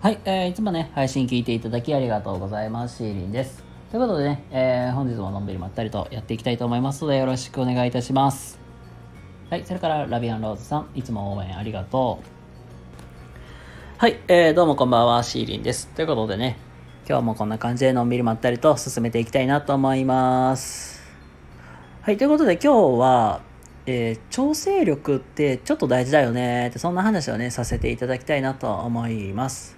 はい、えーいつもね、配信聞いていただきありがとうございます。シーリンです。ということでね、えー本日ものんびりまったりとやっていきたいと思いますので、よろしくお願いいたします。はい、それから、ラビアンローズさん、いつも応援ありがとう。はい、えーどうもこんばんは、シーリンです。ということでね、今日もこんな感じでのんびりまったりと進めていきたいなと思います。はい、ということで今日は、えー調整力ってちょっと大事だよねって、そんな話をね、させていただきたいなと思います。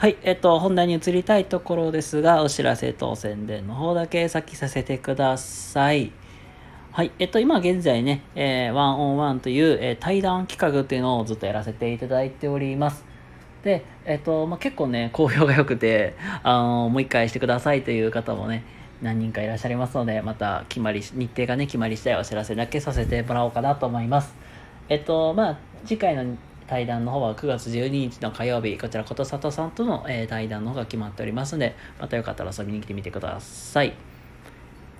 はい、えっと、本題に移りたいところですが、お知らせと宣伝の方だけ先させてください。はい、えっと、今現在ね、えー、ワンオンワンという、えー対談企画っていうのをずっとやらせていただいております。で、えっと、まあ、結構ね、好評が良くて、あのもう一回してくださいという方もね、何人かいらっしゃいますので、また決まり、日程がね、決まり次第お知らせだけさせてもらおうかなと思います。えっと、まあ、次回の対談の方は9月12日の火曜日、こちら、ことさとさんとの、えー対談の方が決まっておりますので、またよかったら遊びに来てみてください。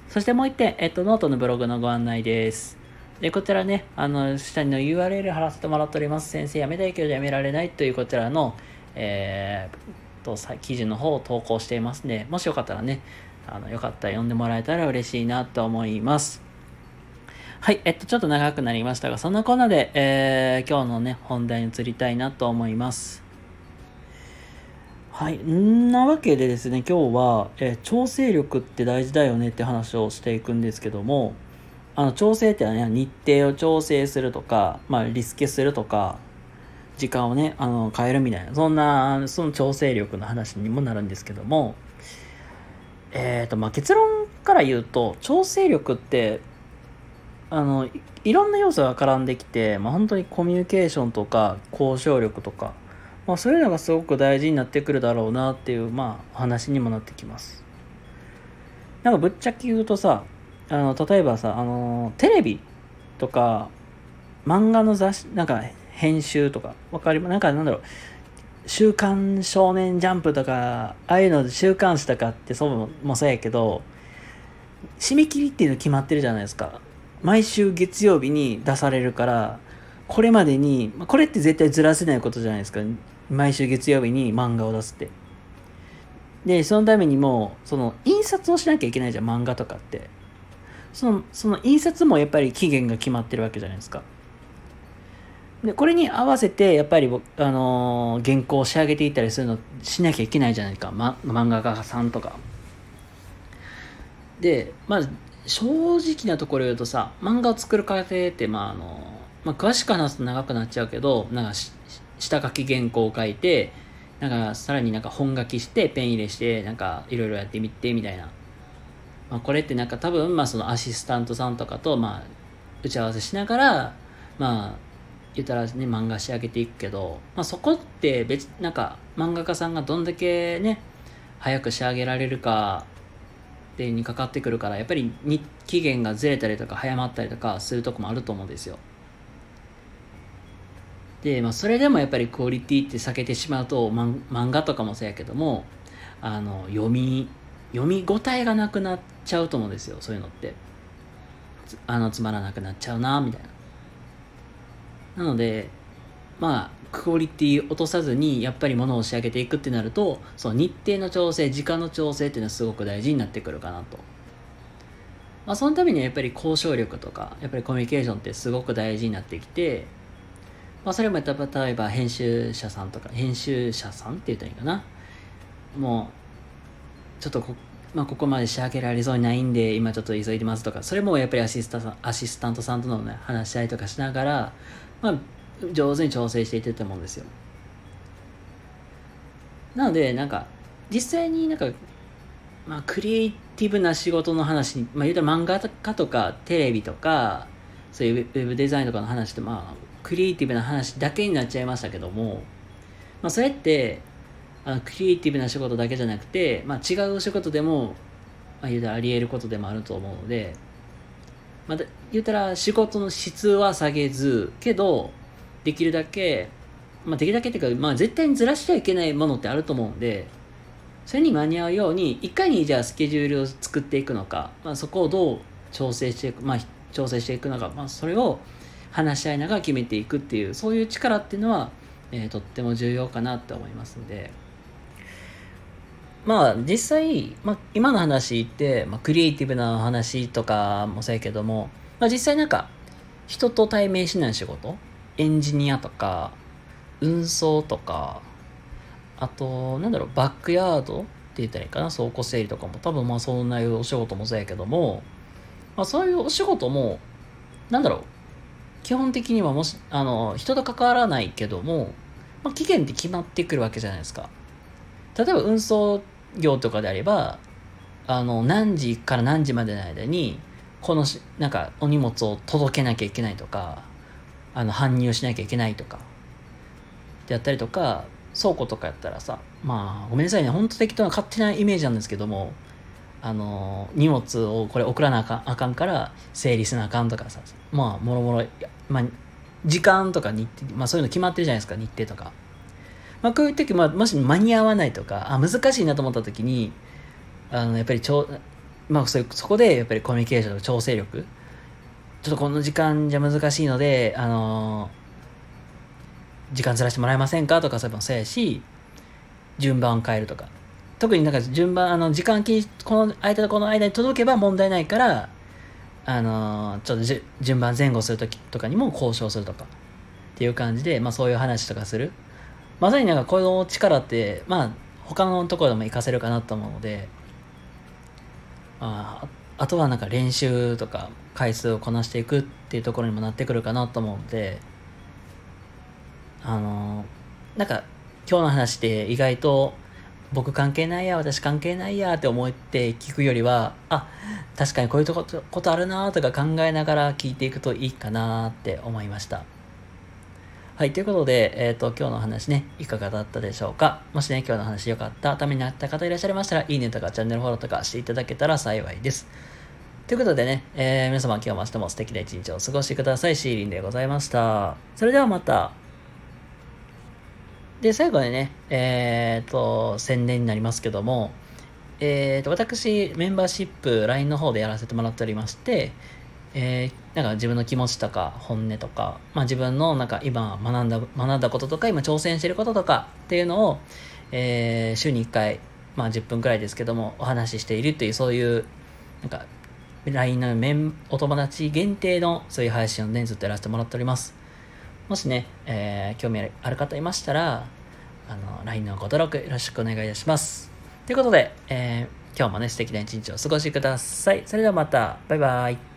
そしてもう一点、えっと、ノートのブログのご案内です。で、こちらね、あの、下にの URL 貼らせてもらっております。先生辞めたいけど辞められないというこちらの、えー、と、記事の方を投稿していますので、もしよかったらね、あの、よかったら読んでもらえたら嬉しいなと思います。はい、えっと、ちょっと長くなりましたが、そんなこんなで、えー、今日のね、本題に移りたいなと思います。はい、んなわけでですね、今日は、えー調整力って大事だよねって話をしていくんですけども、あの、調整ってのはね、日程を調整するとか、まあ、リスケするとか、時間をね、あの、変えるみたいな、そんな、その調整力の話にもなるんですけども、えっ、と、まあ、結論から言うと、調整力って、あのいろんな要素が絡んできて、まあ、本当にコミュニケーションとか交渉力とか、まあ、そういうのがすごく大事になってくるだろうなっていう、まあ、話にもなってきます。なんかぶっちゃけ言うとさあの例えばさあのテレビとか漫画の雑誌なんか編集とかわかりますなんかなんだろう。週刊少年ジャンプとかああいうの週刊誌とかってそうももそうやけど締め切りっていうの決まってるじゃないですか。毎週月曜日に出されるからこれまでにこれって絶対ずらせないことじゃないですか。毎週月曜日に漫画を出すって。でそのためにもその印刷をしなきゃいけないじゃん漫画とかって。そのその印刷もやっぱり期限が決まってるわけじゃないですか。でこれに合わせてやっぱり、あのー原稿を仕上げていったりするのしなきゃいけないじゃないか、ま、漫画家さんとか。でまあ正直なところ言うとさ漫画を作る過程ってまああの、まあ、詳しく話すと長くなっちゃうけどなんか下書き原稿を書いてなんかさらになんか本書きしてペン入れしてなんかいろいろやってみてみたいな、まあ、これってなんか多分まあそのアシスタントさんとかとまあ打ち合わせしながらまあ言ったらね漫画仕上げていくけど、まあ、そこって別なんか漫画家さんがどんだけね早く仕上げられるかってにかかってくるからやっぱり日期限がずれたりとか早まったりとかするとこもあると思うんですよ。で、まあ、それでもやっぱりクオリティって避けてしまうと漫漫画とかもそうやけどもあの読み読み応えがなくなっちゃうと思うんですよそういうのって。つあのつまらなくなっちゃうなみたいな。なのでまあクオリティ落とさずにやっぱり物を仕上げていくってなるとその日程の調整時間の調整っていうのはすごく大事になってくるかなと。まあそのためにはやっぱり交渉力とかやっぱりコミュニケーションってすごく大事になってきてまあそれも例えば編集者さんとか編集者さんって言ったらいいかな。もうちょっとこ,、まあ、ここまで仕上げられそうにないんで今ちょっと急いでますとかそれもやっぱりアシスタアシスタントさんとの、ね、話し合いとかしながら、まあ、上手に調整していってると思うんですよ。なのでなんか実際になんか、まあ、クリエイティブな仕事の話に、まあ、言うたら漫画家とかテレビとかそういうウェブデザインとかの話ってまあクリエイティブな話だけになっちゃいましたけども、まあ、それってあのクリエイティブな仕事だけじゃなくて、まあ、違う仕事でも、まあ、言うたらあり得ることでもあると思うので、まあ、言うたら仕事の質は下げずけどできるだけ、まあ、できるだけっていうか、まあ、絶対にずらしちゃいけないものってあると思うんでそれに間に合うようにいかにじゃあスケジュールを作っていくのか、まあ、そこをどう調整していく、まあ、調整していくのか、まあ、それを話し合いながら決めていくっていうそういう力っていうのはえー、とっても重要かなって思いますんで。まあ実際、まあ、今の話って、まあ、クリエイティブな話とかもそうやけども、まあ、実際なんか人と対面しない仕事エンジニアとか運送とかあとなんだろうバックヤードって言ったらいいかな倉庫整理とかも。多分まあそんなお仕事もそうやけども、まあ、そういうお仕事もなんだろう基本的にはもしあの人と関わらないけども、まあ、期限って決まってくるわけじゃないですか。例えば運送業とかであればあの何時から何時までの間にこのしなんかお荷物を届けなきゃいけないとかあの搬入しなきゃいけないとか。であったりとか倉庫とかやったらさまあごめんなさいね。ほんと適当な勝手なイメージなんですけどもあの荷物をこれ送らなあかんあかんから整理せなあかんとかさまあもろもろまあ時間とか日程、まあ、そういうの決まってるじゃないですか日程とか。まあ、こういう時、まあ、もし間に合わないとか、あ、難しいなと思った時に、あの、やっぱりちょ、まあそ、そこで、やっぱりコミュニケーションと調整力、ちょっとこの時間じゃ難しいので、あの時間ずらしてもらえませんかとかそういえばそうやし、順番を変えるとか。特になんか順番、あの、時間気この間とこの間に届けば問題ないから、あのちょっと順番前後するときとかにも交渉するとか。っていう感じで、まあそういう話とかする。まさになんかこの力って、まあ、他のところでも活かせるかなと思うので、あああとはなんか練習とか回数をこなしていくっていうところにもなってくるかなと思うので、あの、なんか今日の話って意外と僕関係ないや、私関係ないやって思って聞くよりは、あ、確かにこういうとことあるなとか考えながら聞いていくといいかなって思いました。はい、ということで、えっ、ー、と、今日の話ね、いかがだったでしょうか？もしね、今日の話良かった、ためになった方いらっしゃいましたら、いいねとかチャンネルフォローとかしていただけたら幸いです。ということでね、えー、皆様今日も明日も素敵な一日をお過ごしください。シーリンでございました。それではまた。で、最後にね、えっ、ー、と、宣伝になりますけども、えっ、ー、と、私、メンバーシップ LINE の方でやらせてもらっておりまして、えー、なんか自分の気持ちとか本音とか、まあ、自分のなんか今学んだ学んだこととか今挑戦してることとかっていうのを、えー、週に1回、まあ、10分くらいですけどもお話ししているっていうそういうなんか LINE の面お友達限定のそういう配信をねずっとやらせてもらっております。もしね、えー、興味ある方いましたらあの LINE のご登録よろしくお願いいたします。ということで、えー、今日もね素敵な一日をお過ごしください。それではまた。バイバイ。